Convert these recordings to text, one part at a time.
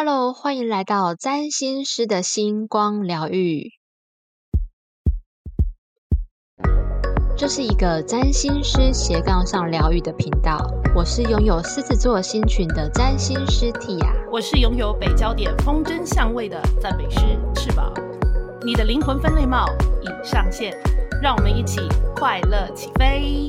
Hello，欢迎来到占星师的星光疗愈。这是一个占星师斜杠上疗愈的频道。我是拥有狮子座星群的占星师 Tia，我是拥有北焦点风筝相位的赞美师翅膀。你的灵魂分类帽已上线，让我们一起快乐起飞。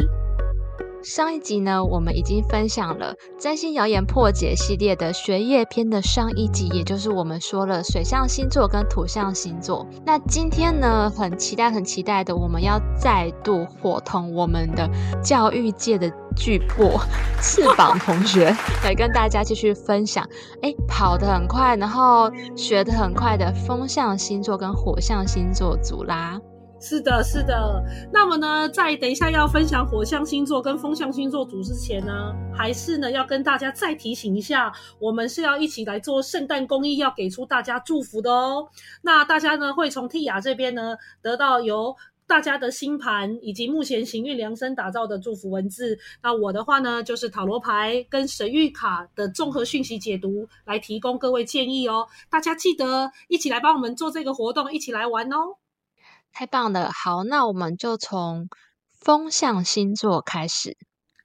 上一集呢，我们已经分享了占星谣言破解系列的学业篇的上一集，也就是我们说了水象星座跟土象星座。那今天呢，很期待、很期待的，我们要再度伙同我们的教育界的巨擘 翅膀同学，来跟大家继续分享。哎，跑得很快，然后学得很快的风象星座跟火象星座组啦。是的，是的。那么呢，在等一下要分享火象星座跟风象星座组之前呢，还是呢要跟大家再提醒一下，我们是要一起来做圣诞公益，要给出大家祝福的哦。那大家呢会从 T 雅这边呢得到由大家的星盘以及目前行运量身打造的祝福文字。那我的话呢，就是塔罗牌跟神谕卡的综合讯息解读，来提供各位建议哦。大家记得一起来帮我们做这个活动，一起来玩哦。太棒了！好，那我们就从风象星座开始。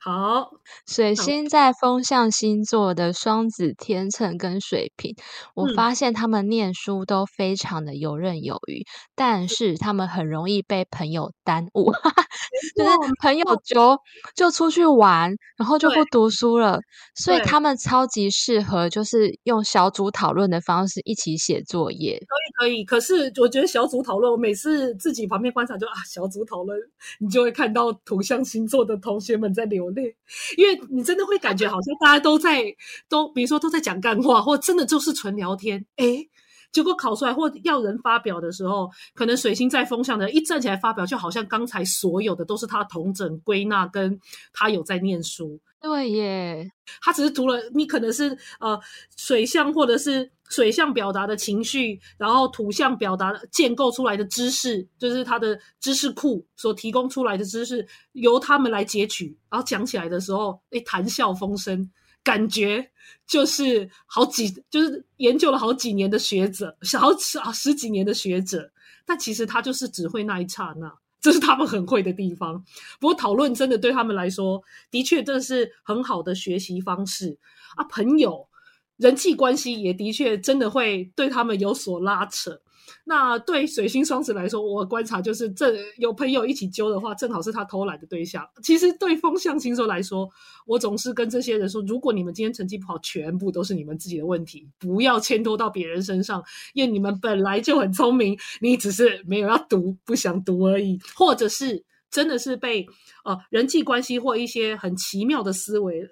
好，水星在风象星座的双子、天秤跟水瓶，我发现他们念书都非常的游刃有余，但是。他们很容易被朋友耽误，就是朋友就就出去玩，然后就不读书了，所以他们超级适合就是用小组讨论的方式一起写作业。可以，可以。可是我觉得小组讨论，我每次自己旁边观察，就啊，小组讨论，你就会看到土象星座的同学们在对。因为你真的会感觉好像大家都在都，比如说都在讲干话，或真的就是纯聊天。哎，结果考出来或要人发表的时候，可能水星在风向的一站起来发表，就好像刚才所有的都是他同整归纳，跟他有在念书。对耶，他只是读了，你可能是呃水象或者是。水象表达的情绪，然后土象表达建构出来的知识，就是他的知识库所提供出来的知识，由他们来截取，然后讲起来的时候，哎，谈笑风生，感觉就是好几，就是研究了好几年的学者，好十啊十几年的学者，但其实他就是只会那一刹那，这是他们很会的地方。不过讨论真的对他们来说，的确这是很好的学习方式啊，朋友。人际关系也的确真的会对他们有所拉扯。那对水星双子来说，我观察就是这有朋友一起揪的话，正好是他偷懒的对象。其实对风象星座来说，我总是跟这些人说：如果你们今天成绩不好，全部都是你们自己的问题，不要牵拖到别人身上，因为你们本来就很聪明，你只是没有要读，不想读而已，或者是真的是被呃人际关系或一些很奇妙的思维。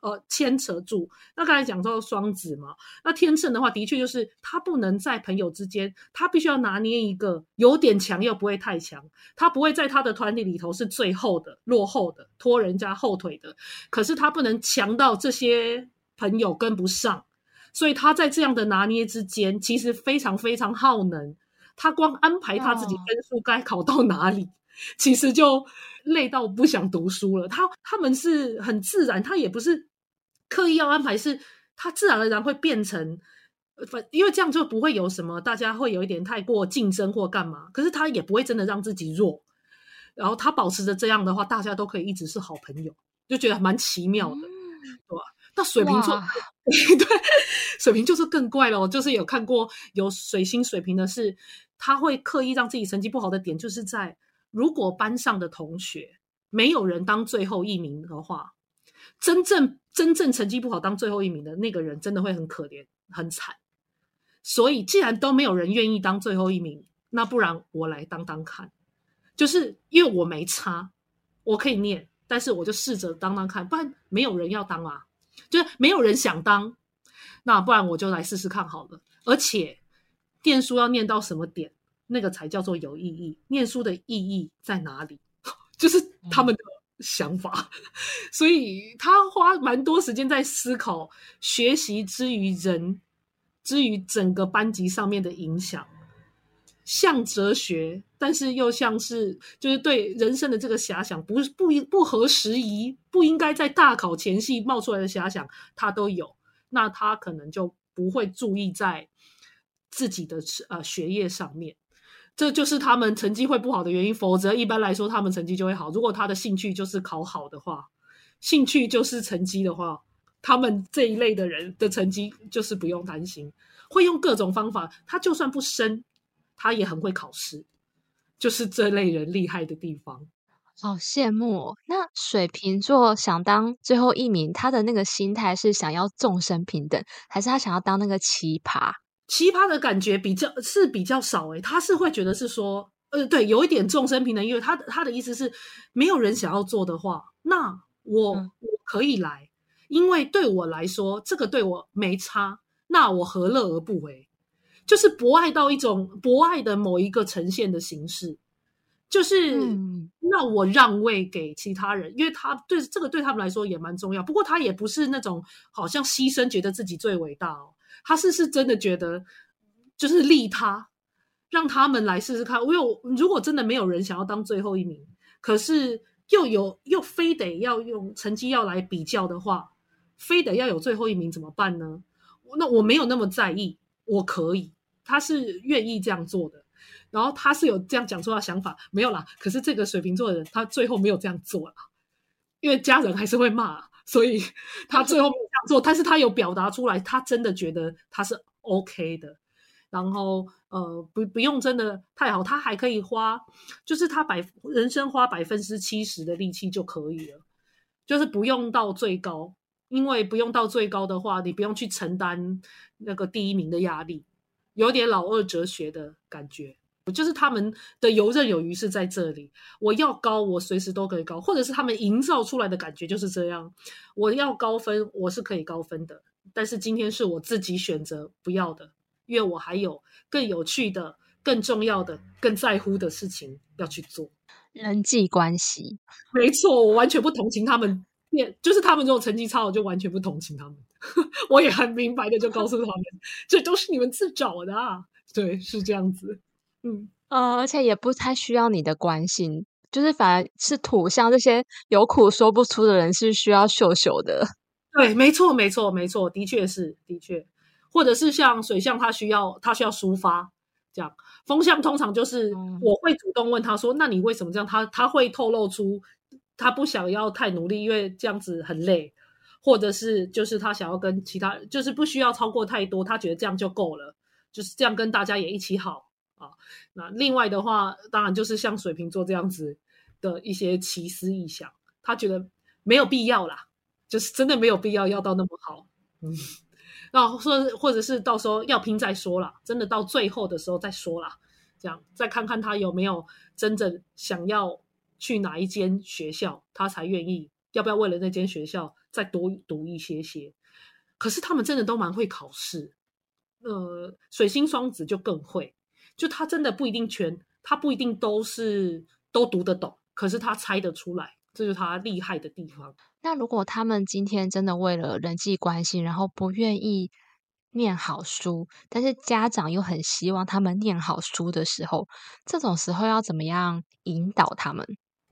呃，牵扯住。那刚才讲到双子嘛，那天秤的话，的确就是他不能在朋友之间，他必须要拿捏一个有点强又不会太强，他不会在他的团体里头是最后的、落后的、拖人家后腿的。可是他不能强到这些朋友跟不上，所以他在这样的拿捏之间，其实非常非常耗能。他光安排他自己分数该考到哪里，其实就累到不想读书了。他他们是很自然，他也不是。刻意要安排，是他自然而然会变成，反因为这样就不会有什么大家会有一点太过竞争或干嘛，可是他也不会真的让自己弱，然后他保持着这样的话，大家都可以一直是好朋友，就觉得蛮奇妙的，对吧？那水瓶座，对，水瓶就是更怪了，就是有看过有水星水瓶的是，他会刻意让自己成绩不好的点，就是在如果班上的同学没有人当最后一名的话。真正真正成绩不好当最后一名的那个人，真的会很可怜很惨。所以，既然都没有人愿意当最后一名，那不然我来当当看。就是因为我没差，我可以念，但是我就试着当当看，不然没有人要当啊，就是没有人想当。那不然我就来试试看好了。而且，念书要念到什么点，那个才叫做有意义。念书的意义在哪里？就是他们的。想法，所以他花蛮多时间在思考学习之于人，之于整个班级上面的影响，像哲学，但是又像是就是对人生的这个遐想，不是不不合时宜，不应该在大考前夕冒出来的遐想，他都有，那他可能就。不会注意在自己的呃学业上面。这就是他们成绩会不好的原因。否则，一般来说，他们成绩就会好。如果他的兴趣就是考好的话，兴趣就是成绩的话，他们这一类的人的成绩就是不用担心，会用各种方法。他就算不升，他也很会考试。就是这类人厉害的地方。好羡慕哦！那水瓶座想当最后一名，他的那个心态是想要众生平等，还是他想要当那个奇葩？奇葩的感觉比较是比较少诶，他是会觉得是说，呃，对，有一点众生平等，因为他他的意思是，没有人想要做的话，那我我可以来，因为对我来说，这个对我没差，那我何乐而不为？就是博爱到一种博爱的某一个呈现的形式。就是那我让位给其他人，因为他对这个对他们来说也蛮重要。不过他也不是那种好像牺牲，觉得自己最伟大哦。他是是真的觉得就是利他，让他们来试试看。我有如果真的没有人想要当最后一名，可是又有又非得要用成绩要来比较的话，非得要有最后一名怎么办呢？那我没有那么在意，我可以，他是愿意这样做的。然后他是有这样讲出他想法，没有啦。可是这个水瓶座的人，他最后没有这样做了，因为家人还是会骂，所以 他最后没有这样做。但是他有表达出来，他真的觉得他是 OK 的。然后呃，不不用真的太好，他还可以花，就是他百人生花百分之七十的力气就可以了，就是不用到最高，因为不用到最高的话，你不用去承担那个第一名的压力，有点老二哲学的感觉。就是他们的游刃有余是在这里，我要高，我随时都可以高，或者是他们营造出来的感觉就是这样。我要高分，我是可以高分的，但是今天是我自己选择不要的，因为我还有更有趣的、更重要的、更在乎的事情要去做。人际关系，没错，我完全不同情他们，也就是他们这种成绩差，我就完全不同情他们。我也很明白的就告诉他们，这都是你们自找的啊，对，是这样子。嗯呃，而且也不太需要你的关心，就是反而是土象这些有苦说不出的人是需要秀秀的。对，没错，没错，没错，的确是，的确，或者是像水象，他需要他需要抒发，这样风象通常就是我会主动问他说：“那你为什么这样？”他他会透露出他不想要太努力，因为这样子很累，或者是就是他想要跟其他，就是不需要超过太多，他觉得这样就够了，就是这样跟大家也一起好。啊，那另外的话，当然就是像水瓶座这样子的一些奇思异想，他觉得没有必要啦，就是真的没有必要要到那么好，嗯，然后说或者是到时候要拼再说啦，真的到最后的时候再说啦，这样再看看他有没有真正想要去哪一间学校，他才愿意，要不要为了那间学校再多读一些些？可是他们真的都蛮会考试，呃，水星双子就更会。就他真的不一定全，他不一定都是都读得懂，可是他猜得出来，这就是他厉害的地方。那如果他们今天真的为了人际关系，然后不愿意念好书，但是家长又很希望他们念好书的时候，这种时候要怎么样引导他们？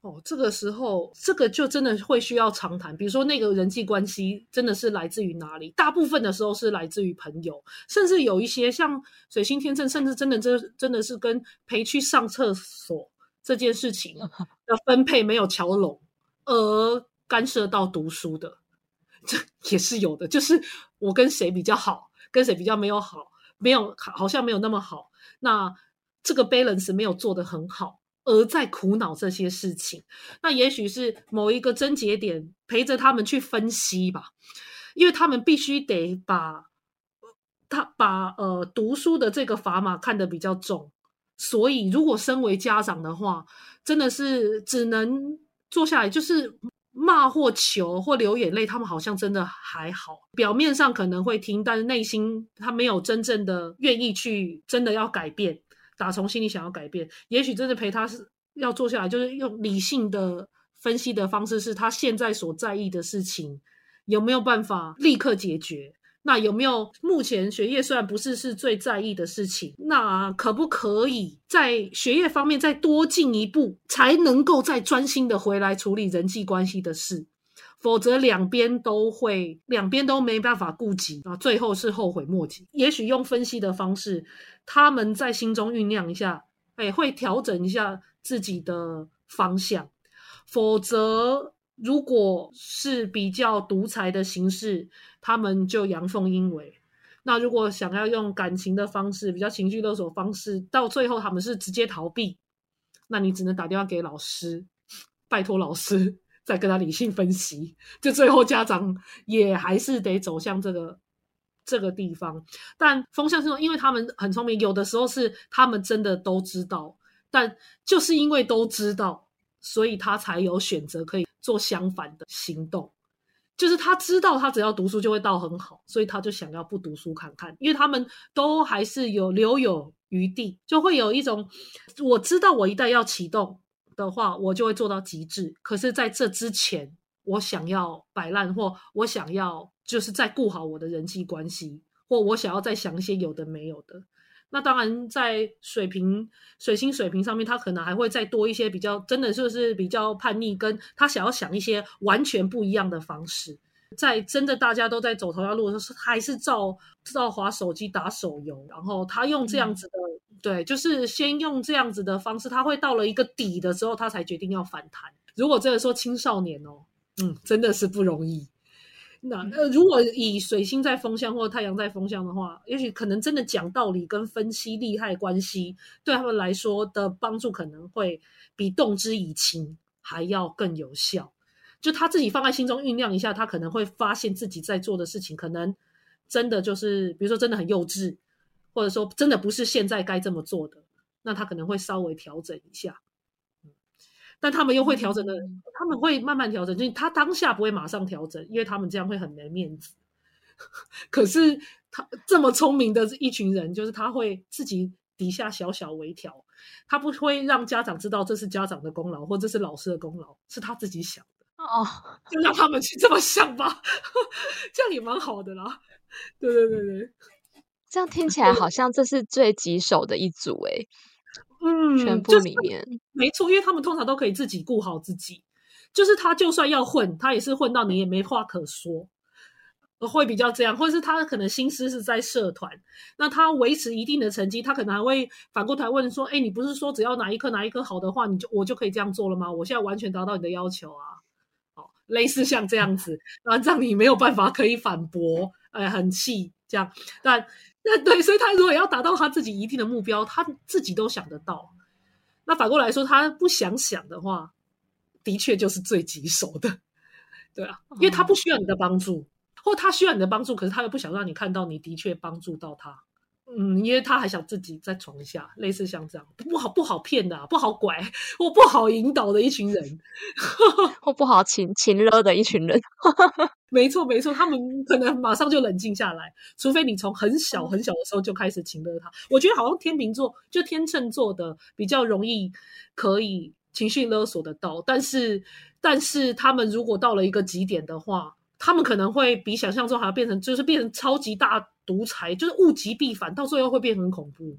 哦，这个时候，这个就真的会需要长谈。比如说，那个人际关系真的是来自于哪里？大部分的时候是来自于朋友，甚至有一些像水星天秤，甚至真的真真的是跟陪去上厕所这件事情的分配没有调拢，而干涉到读书的，这也是有的。就是我跟谁比较好，跟谁比较没有好，没有好像没有那么好，那这个 balance 没有做得很好。而在苦恼这些事情，那也许是某一个症结点陪着他们去分析吧，因为他们必须得把他把呃读书的这个砝码看得比较重，所以如果身为家长的话，真的是只能坐下来就是骂或求或流眼泪，他们好像真的还好，表面上可能会听，但是内心他没有真正的愿意去真的要改变。打从心里想要改变，也许真的陪他是要坐下来，就是用理性的分析的方式，是他现在所在意的事情有没有办法立刻解决？那有没有目前学业虽然不是是最在意的事情，那可不可以在学业方面再多进一步，才能够再专心的回来处理人际关系的事？否则两边都会，两边都没办法顾及啊，最后是后悔莫及。也许用分析的方式，他们在心中酝酿一下，哎，会调整一下自己的方向。否则，如果是比较独裁的形式，他们就阳奉阴违。那如果想要用感情的方式，比较情绪勒索方式，到最后他们是直接逃避，那你只能打电话给老师，拜托老师再跟他理性分析。就最后家长也还是得走向这个这个地方。但风向星座，因为他们很聪明，有的时候是他们真的都知道，但就是因为都知道，所以他才有选择可以做相反的行动。就是他知道他只要读书就会到很好，所以他就想要不读书看看，因为他们都还是有留有余地，就会有一种我知道我一旦要启动的话，我就会做到极致。可是在这之前，我想要摆烂，或我想要就是再顾好我的人际关系，或我想要再想一些有的没有的。那当然，在水平、水星水平上面，他可能还会再多一些比较，真的就是比较叛逆，跟他想要想一些完全不一样的方式。在真的大家都在走同样路的时候，还是照照滑手机打手游，然后他用这样子的，对，就是先用这样子的方式，他会到了一个底的时候，他才决定要反弹。如果真的说青少年哦，嗯，真的是不容易。那呃，如果以水星在风向或太阳在风向的话，也许可能真的讲道理跟分析利害关系，对他们来说的帮助可能会比动之以情还要更有效。就他自己放在心中酝酿一下，他可能会发现自己在做的事情，可能真的就是，比如说真的很幼稚，或者说真的不是现在该这么做的，那他可能会稍微调整一下。但他们又会调整的，他们会慢慢调整，就是他当下不会马上调整，因为他们这样会很没面子。可是他这么聪明的一群人，就是他会自己底下小小微调，他不会让家长知道这是家长的功劳，或这是老师的功劳，是他自己想的。哦，就让他们去这么想吧，这样也蛮好的啦。对对对对，这样听起来好像这是最棘手的一组哎。嗯，全部里面没错，因为他们通常都可以自己顾好自己。就是他就算要混，他也是混到你也没话可说，会比较这样，或者是他可能心思是在社团，那他维持一定的成绩，他可能还会反过头问说：“哎，你不是说只要哪一科哪一科好的话，你就我就可以这样做了吗？我现在完全达到你的要求啊！”哦，类似像这样子，然后让你没有办法可以反驳，哎，很气这样，但。那对，所以他如果要达到他自己一定的目标，他自己都想得到。那反过来说，他不想想的话，的确就是最棘手的，对啊，因为他不需要你的帮助，或他需要你的帮助，可是他又不想让你看到你的确帮助到他。嗯，因为他还想自己在床下，类似像这样，不好不好骗的，不好拐 我不好引导的一群人，或不好情情勒的一群人。没错没错，他们可能马上就冷静下来，除非你从很小很小的时候就开始情勒他。我觉得好像天秤座就天秤座的比较容易可以情绪勒索得到，但是但是他们如果到了一个极点的话。他们可能会比想象中还要变成，就是变成超级大独裁，就是物极必反，到最后会变很恐怖。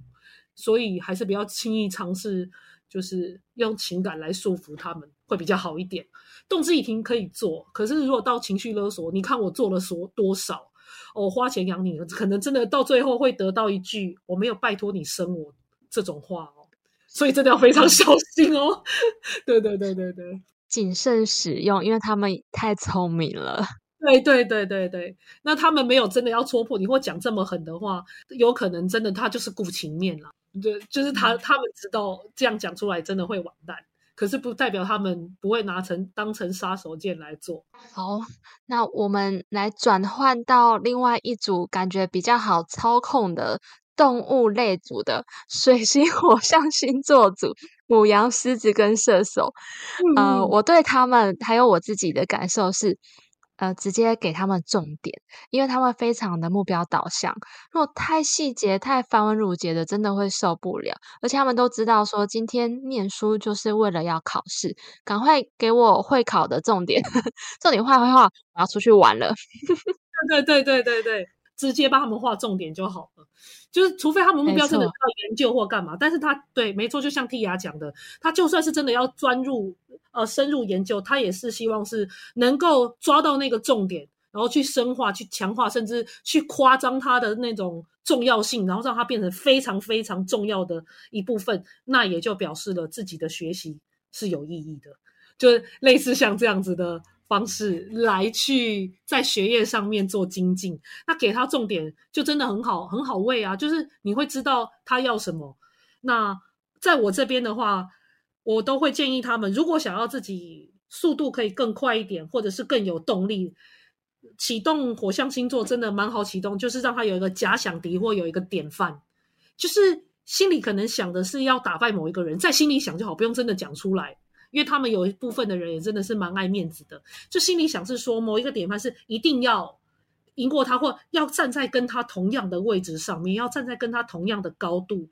所以还是不要轻易尝试，就是用情感来束缚他们，会比较好一点。动之以情可以做，可是如果到情绪勒索，你看我做了所多少，我花钱养你，可能真的到最后会得到一句“我没有拜托你生我”这种话哦。所以真的要非常 小心哦。对对对对对，谨慎使用，因为他们太聪明了。对对对对对，那他们没有真的要戳破你或讲这么狠的话，有可能真的他就是顾情面了。对，就是他他们知道这样讲出来真的会完蛋，可是不代表他们不会拿成当成杀手锏来做。好，那我们来转换到另外一组感觉比较好操控的动物类组的水星火象星座组，母羊、狮子跟射手。呃，我对他们还有我自己的感受是。呃，直接给他们重点，因为他们非常的目标导向。如果太细节、太繁文缛节的，真的会受不了。而且他们都知道，说今天念书就是为了要考试，赶快给我会考的重点，重点画画画，我要出去玩了。对对对对对对，直接帮他们画重点就好了。就是除非他们目标真的要研究或干嘛，但是他对，没错，就像 T 牙讲的，他就算是真的要钻入呃深入研究，他也是希望是能够抓到那个重点，然后去深化、去强化，甚至去夸张它的那种重要性，然后让它变成非常非常重要的一部分，那也就表示了自己的学习是有意义的，就是类似像这样子的。方式来去在学业上面做精进，那给他重点就真的很好，很好喂啊！就是你会知道他要什么。那在我这边的话，我都会建议他们，如果想要自己速度可以更快一点，或者是更有动力，启动火象星座真的蛮好启动，就是让他有一个假想敌或有一个典范，就是心里可能想的是要打败某一个人，在心里想就好，不用真的讲出来。因为他们有一部分的人也真的是蛮爱面子的，就心里想是说某一个典范是一定要赢过他，或要站在跟他同样的位置上面，要站在跟他同样的高度。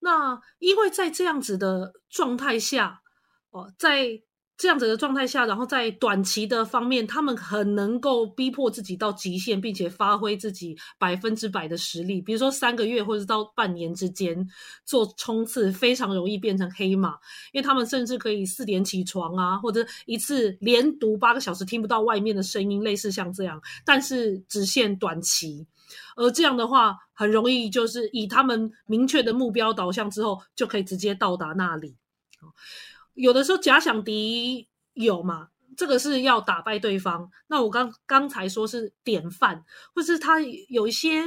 那因为在这样子的状态下，哦，在这样子的状态下，然后在短期的方面，他们很能够逼迫自己到极限，并且发挥自己百分之百的实力。比如说三个月或者到半年之间做冲刺，非常容易变成黑马，因为他们甚至可以四点起床啊，或者一次连读八个小时听不到外面的声音，类似像这样，但是只限短期。而这样的话，很容易就是以他们明确的目标导向之后，就可以直接到达那里。有的时候假想敌有嘛，这个是要打败对方。那我刚刚才说是典范，或是他有一些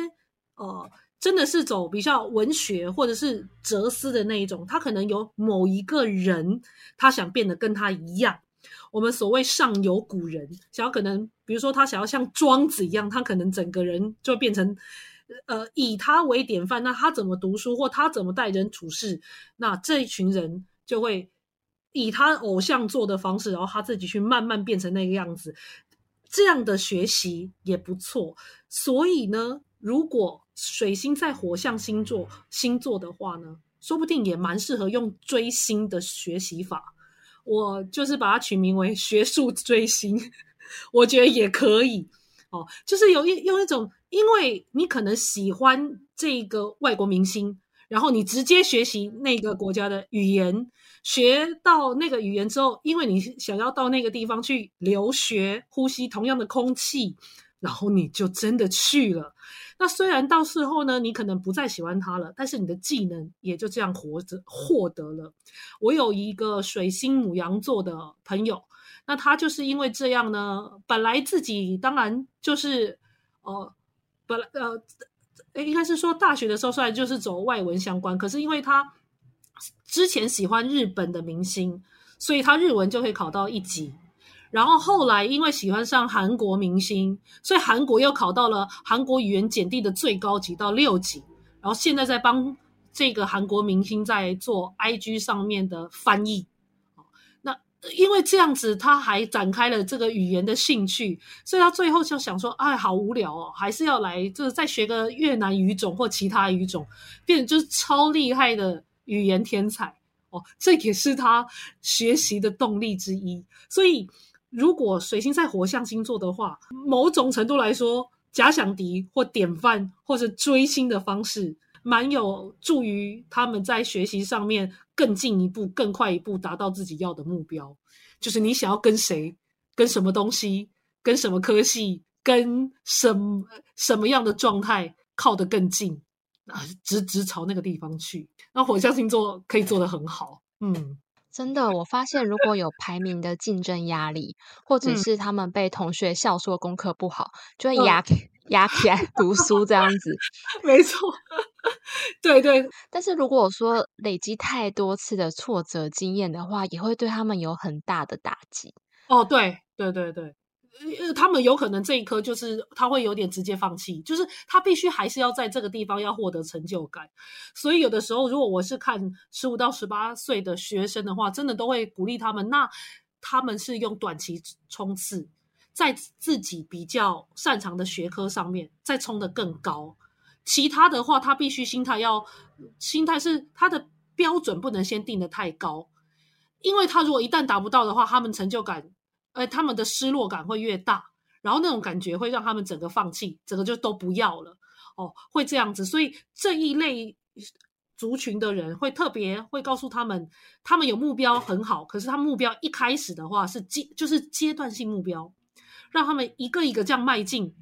呃，真的是走比较文学或者是哲思的那一种，他可能有某一个人，他想变得跟他一样。我们所谓上有古人，想要可能，比如说他想要像庄子一样，他可能整个人就变成呃以他为典范，那他怎么读书或他怎么待人处事，那这一群人就会。以他偶像做的方式，然后他自己去慢慢变成那个样子，这样的学习也不错。所以呢，如果水星在火象星座星座的话呢，说不定也蛮适合用追星的学习法。我就是把它取名为学术追星，我觉得也可以哦。就是有一用一种，因为你可能喜欢这个外国明星，然后你直接学习那个国家的语言。学到那个语言之后，因为你想要到那个地方去留学，呼吸同样的空气，然后你就真的去了。那虽然到时候呢，你可能不再喜欢他了，但是你的技能也就这样活着获得了。我有一个水星母羊座的朋友，那他就是因为这样呢，本来自己当然就是呃，本来呃，应该是说大学的时候虽然就是走外文相关，可是因为他。之前喜欢日本的明星，所以他日文就可以考到一级。然后后来因为喜欢上韩国明星，所以韩国又考到了韩国语言检定的最高级到六级。然后现在在帮这个韩国明星在做 IG 上面的翻译。因为这样子，他还展开了这个语言的兴趣，所以他最后就想说：“哎，好无聊哦，还是要来就是再学个越南语种或其他语种，变成就是超厉害的。”语言天才哦，这也是他学习的动力之一。所以，如果水星在火象星座的话，某种程度来说，假想敌或典范或者追星的方式，蛮有助于他们在学习上面更进一步、更快一步达到自己要的目标。就是你想要跟谁、跟什么东西、跟什么科系、跟什什么样的状态靠得更近。啊，直直朝那个地方去，那火象星座可以做得很好。嗯，真的，我发现如果有排名的竞争压力，或者是他们被同学笑说功课不好，就会压压起来读书这样子。没错，对对。但是如果说累积太多次的挫折经验的话，也会对他们有很大的打击。哦，对对对对。呃，他们有可能这一科就是他会有点直接放弃，就是他必须还是要在这个地方要获得成就感。所以有的时候，如果我是看十五到十八岁的学生的话，真的都会鼓励他们。那他们是用短期冲刺，在自己比较擅长的学科上面再冲得更高。其他的话，他必须心态要心态是他的标准不能先定的太高，因为他如果一旦达不到的话，他们成就感。呃，他们的失落感会越大，然后那种感觉会让他们整个放弃，整个就都不要了哦，会这样子。所以这一类族群的人会特别会告诉他们，他们有目标很好，可是他目标一开始的话是阶就是阶段性目标，让他们一个一个这样迈进。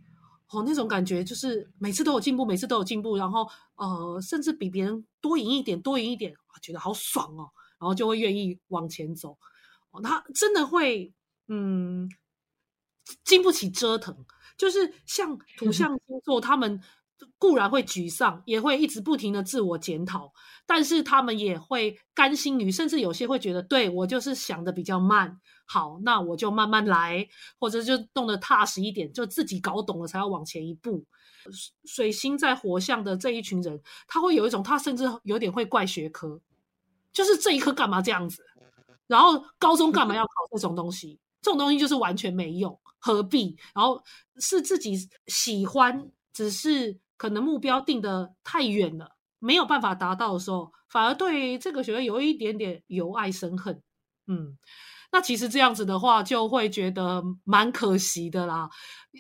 哦，那种感觉就是每次都有进步，每次都有进步，然后呃，甚至比别人多赢一点，多赢一点，觉得好爽哦，然后就会愿意往前走。哦，他真的会，嗯，经不起折腾。就是像土象星座，他们固然会沮丧，也会一直不停的自我检讨，但是他们也会甘心于，甚至有些会觉得，对我就是想的比较慢。好，那我就慢慢来，或者就动得踏实一点，就自己搞懂了才要往前一步。水星在火象的这一群人，他会有一种，他甚至有点会怪学科，就是这一科干嘛这样子？然后高中干嘛要考这种东西？这种东西就是完全没用，何必？然后是自己喜欢，只是可能目标定的太远了，没有办法达到的时候，反而对这个学位有一点点由爱生恨。嗯。那其实这样子的话，就会觉得蛮可惜的啦，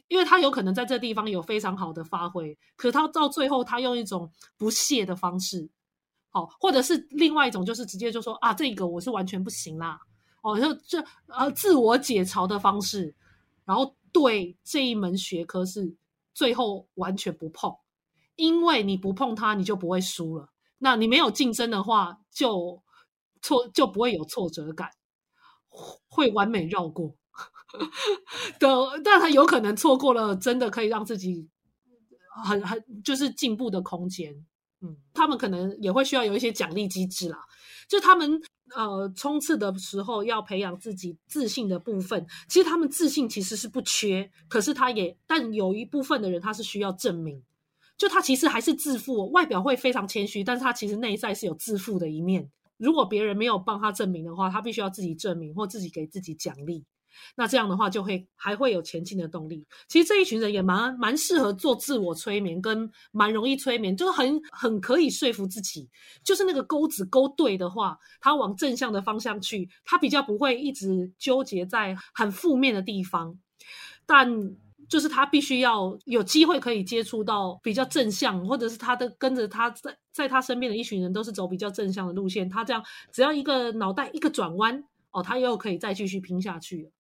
因为他有可能在这地方有非常好的发挥，可他到最后他用一种不屑的方式，好，或者是另外一种就是直接就说啊，这个我是完全不行啦，哦，就这呃自我解嘲的方式，然后对这一门学科是最后完全不碰，因为你不碰它，你就不会输了，那你没有竞争的话，就挫就不会有挫折感。会完美绕过的，但他有可能错过了真的可以让自己很很就是进步的空间。嗯，他们可能也会需要有一些奖励机制啦，就他们呃冲刺的时候要培养自己自信的部分。其实他们自信其实是不缺，可是他也但有一部分的人他是需要证明，就他其实还是自负，外表会非常谦虚，但是他其实内在是有自负的一面。如果别人没有帮他证明的话，他必须要自己证明或自己给自己奖励。那这样的话，就会还会有前进的动力。其实这一群人也蛮蛮适合做自我催眠，跟蛮容易催眠，就是很很可以说服自己。就是那个钩子勾对的话，他往正向的方向去，他比较不会一直纠结在很负面的地方。但就是他必须要有机会可以接触到比较正向，或者是他的跟着他在在他身边的一群人都是走比较正向的路线，他这样只要一个脑袋一个转弯，哦，他又可以再继续拼下去，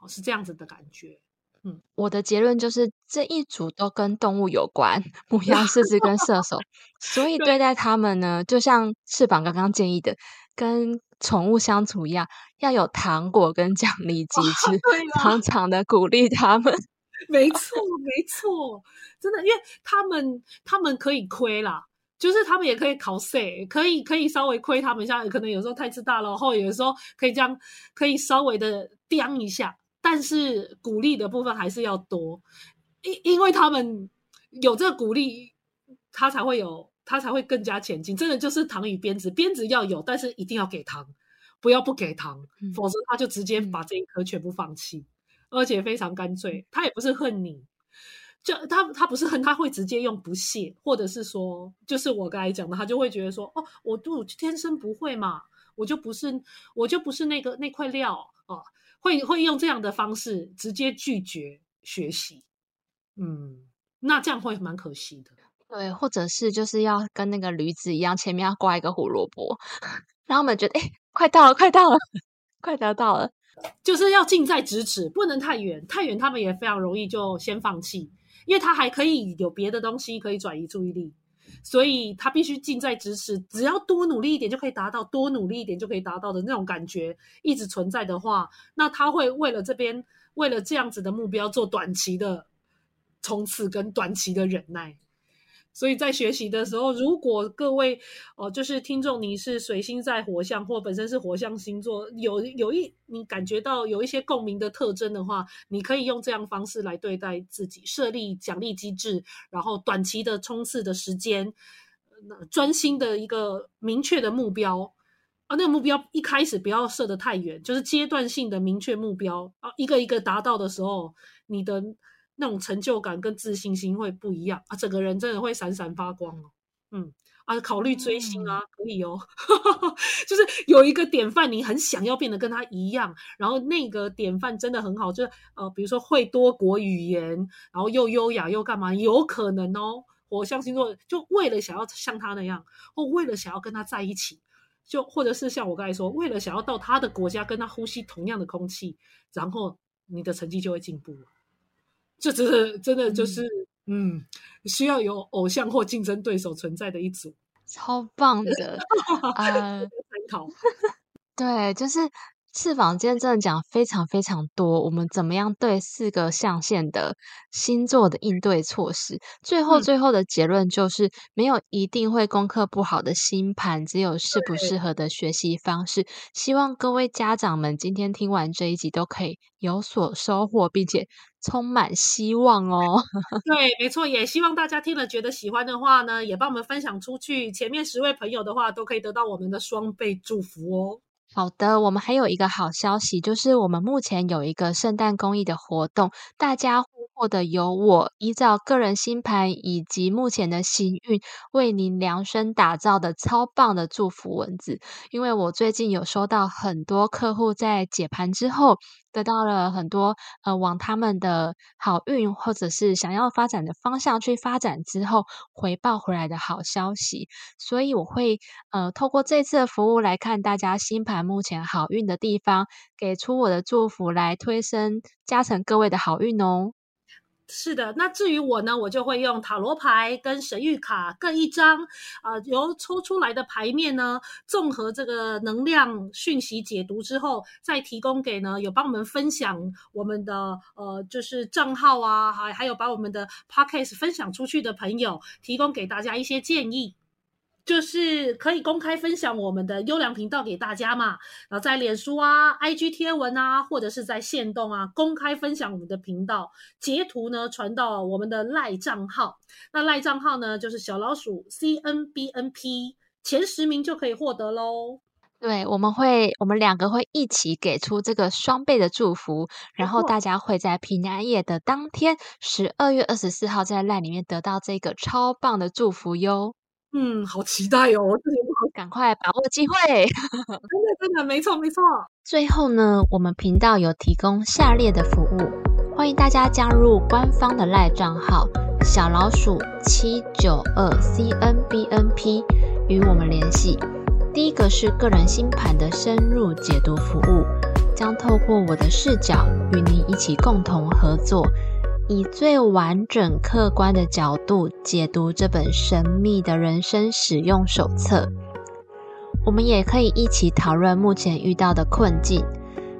哦，是这样子的感觉。嗯，我的结论就是这一组都跟动物有关，母羊、狮子跟射手，所以对待他们呢，就像翅膀刚刚建议的，跟宠物相处一样，要有糖果跟奖励机制，常常的鼓励他们。没错，没错，真的，因为他们他们可以亏啦，就是他们也可以考 C，可以可以稍微亏他们一下，可能有时候太自大了，然后有的时候可以这样，可以稍微的刁一下，但是鼓励的部分还是要多，因因为他们有这个鼓励，他才会有，他才会更加前进。真的就是糖与鞭子，鞭子要有，但是一定要给糖，不要不给糖，否则他就直接把这一颗全部放弃。而且非常干脆，他也不是恨你，就他他不是恨，他会直接用不屑，或者是说，就是我刚才讲的，他就会觉得说，哦，我我天生不会嘛，我就不是我就不是那个那块料哦，会会用这样的方式直接拒绝学习，嗯，那这样会蛮可惜的，对，或者是就是要跟那个驴子一样，前面要挂一个胡萝卜，然后我们觉得，哎，快到了，快到了，快得到了。就是要近在咫尺，不能太远，太远他们也非常容易就先放弃，因为他还可以有别的东西可以转移注意力，所以他必须近在咫尺，只要多努力一点就可以达到，多努力一点就可以达到的那种感觉一直存在的话，那他会为了这边为了这样子的目标做短期的冲刺跟短期的忍耐。所以在学习的时候，如果各位哦，就是听众，你是水星在火象或本身是火象星座，有有一你感觉到有一些共鸣的特征的话，你可以用这样方式来对待自己，设立奖励机制，然后短期的冲刺的时间，专心的一个明确的目标啊，那个目标一开始不要设得太远，就是阶段性的明确目标啊，一个一个达到的时候，你的。那种成就感跟自信心会不一样啊，整个人真的会闪闪发光哦。嗯啊，考虑追星啊，可以哦。就是有一个典范，你很想要变得跟他一样，然后那个典范真的很好，就是呃，比如说会多国语言，然后又优雅又干嘛，有可能哦。火象星座就为了想要像他那样，或为了想要跟他在一起，就或者是像我刚才说，为了想要到他的国家跟他呼吸同样的空气，然后你的成绩就会进步。这真的真的就是嗯，需要有偶像或竞争对手存在的一组，超棒的呃，参考。对，就是。翅膀今天真的讲非常非常多，我们怎么样对四个象限的星座的应对措施？最后最后的结论就是，没有一定会功课不好的星盘，只有适不适合的学习方式。希望各位家长们今天听完这一集都可以有所收获，并且充满希望哦。对，没错，也希望大家听了觉得喜欢的话呢，也帮我们分享出去。前面十位朋友的话，都可以得到我们的双倍祝福哦。好的，我们还有一个好消息，就是我们目前有一个圣诞公益的活动，大家获得由我依照个人星盘以及目前的行运，为您量身打造的超棒的祝福文字。因为我最近有收到很多客户在解盘之后。得到了很多呃往他们的好运或者是想要发展的方向去发展之后回报回来的好消息，所以我会呃透过这次的服务来看大家星盘目前好运的地方，给出我的祝福来推升加成各位的好运哦。是的，那至于我呢，我就会用塔罗牌跟神谕卡各一张，啊，由抽出来的牌面呢，综合这个能量讯息解读之后，再提供给呢有帮我们分享我们的呃就是账号啊，还还有把我们的 podcast 分享出去的朋友，提供给大家一些建议。就是可以公开分享我们的优良频道给大家嘛，然后在脸书啊、IG 贴文啊，或者是在线动啊，公开分享我们的频道，截图呢传到我们的赖账号。那赖账号呢就是小老鼠 CNBNP，前十名就可以获得喽。对，我们会我们两个会一起给出这个双倍的祝福，然后大家会在平安夜的当天，十二月二十四号在赖里面得到这个超棒的祝福哟。嗯，好期待哦！这节目赶快把握机会，真的真的没错没错。最后呢，我们频道有提供下列的服务，欢迎大家加入官方的赖账号小老鼠七九二 C N B N P 与我们联系。第一个是个人星盘的深入解读服务，将透过我的视角与您一起共同合作。以最完整、客观的角度解读这本神秘的人生使用手册。我们也可以一起讨论目前遇到的困境，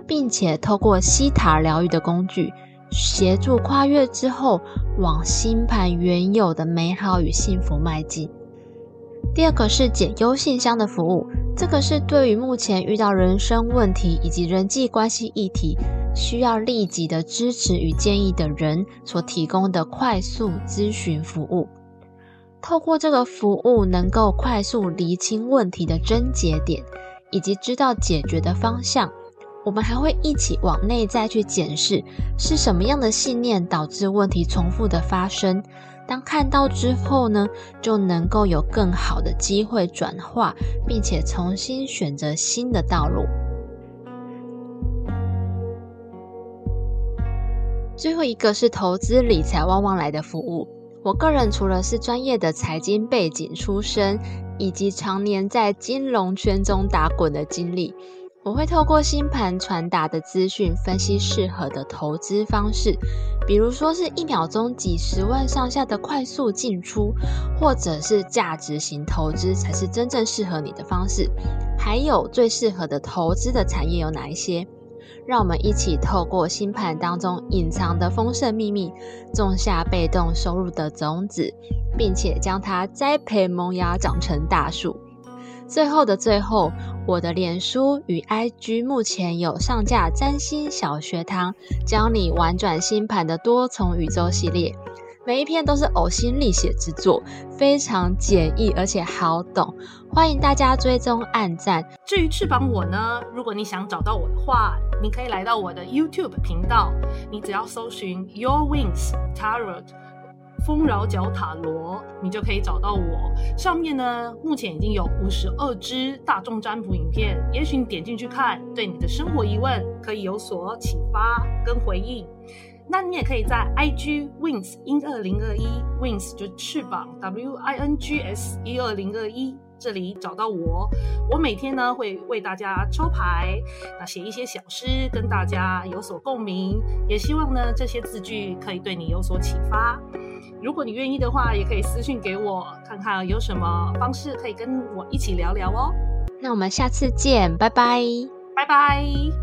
并且透过西塔疗愈的工具，协助跨越之后往星盘原有的美好与幸福迈进。第二个是解忧信箱的服务，这个是对于目前遇到人生问题以及人际关系议题。需要立即的支持与建议的人所提供的快速咨询服务。透过这个服务，能够快速厘清问题的症结点，以及知道解决的方向。我们还会一起往内在去检视，是什么样的信念导致问题重复的发生。当看到之后呢，就能够有更好的机会转化，并且重新选择新的道路。最后一个是投资理财旺旺来的服务。我个人除了是专业的财经背景出身，以及常年在金融圈中打滚的经历，我会透过星盘传达的资讯，分析适合的投资方式。比如说是一秒钟几十万上下的快速进出，或者是价值型投资才是真正适合你的方式。还有最适合的投资的产业有哪一些？让我们一起透过星盘当中隐藏的丰盛秘密，种下被动收入的种子，并且将它栽培萌芽，长成大树。最后的最后，我的脸书与 IG 目前有上架占星小学堂，教你玩转星盘的多重宇宙系列。每一篇都是呕心沥血之作，非常简易而且好懂，欢迎大家追踪按赞。至于翅膀我呢，如果你想找到我的话，你可以来到我的 YouTube 频道，你只要搜寻 Your Wings Tarot，丰饶角塔罗，你就可以找到我。上面呢，目前已经有五十二支大众占卜影片，也许你点进去看，对你的生活疑问可以有所启发跟回应。那你也可以在 IG Wings 一二零二一 Wings 就翅膀 W I N G S 一二零二一这里找到我。我每天呢会为大家抽牌，那写一些小诗跟大家有所共鸣，也希望呢这些字句可以对你有所启发。如果你愿意的话，也可以私信给我，看看有什么方式可以跟我一起聊聊哦。那我们下次见，拜拜，拜拜。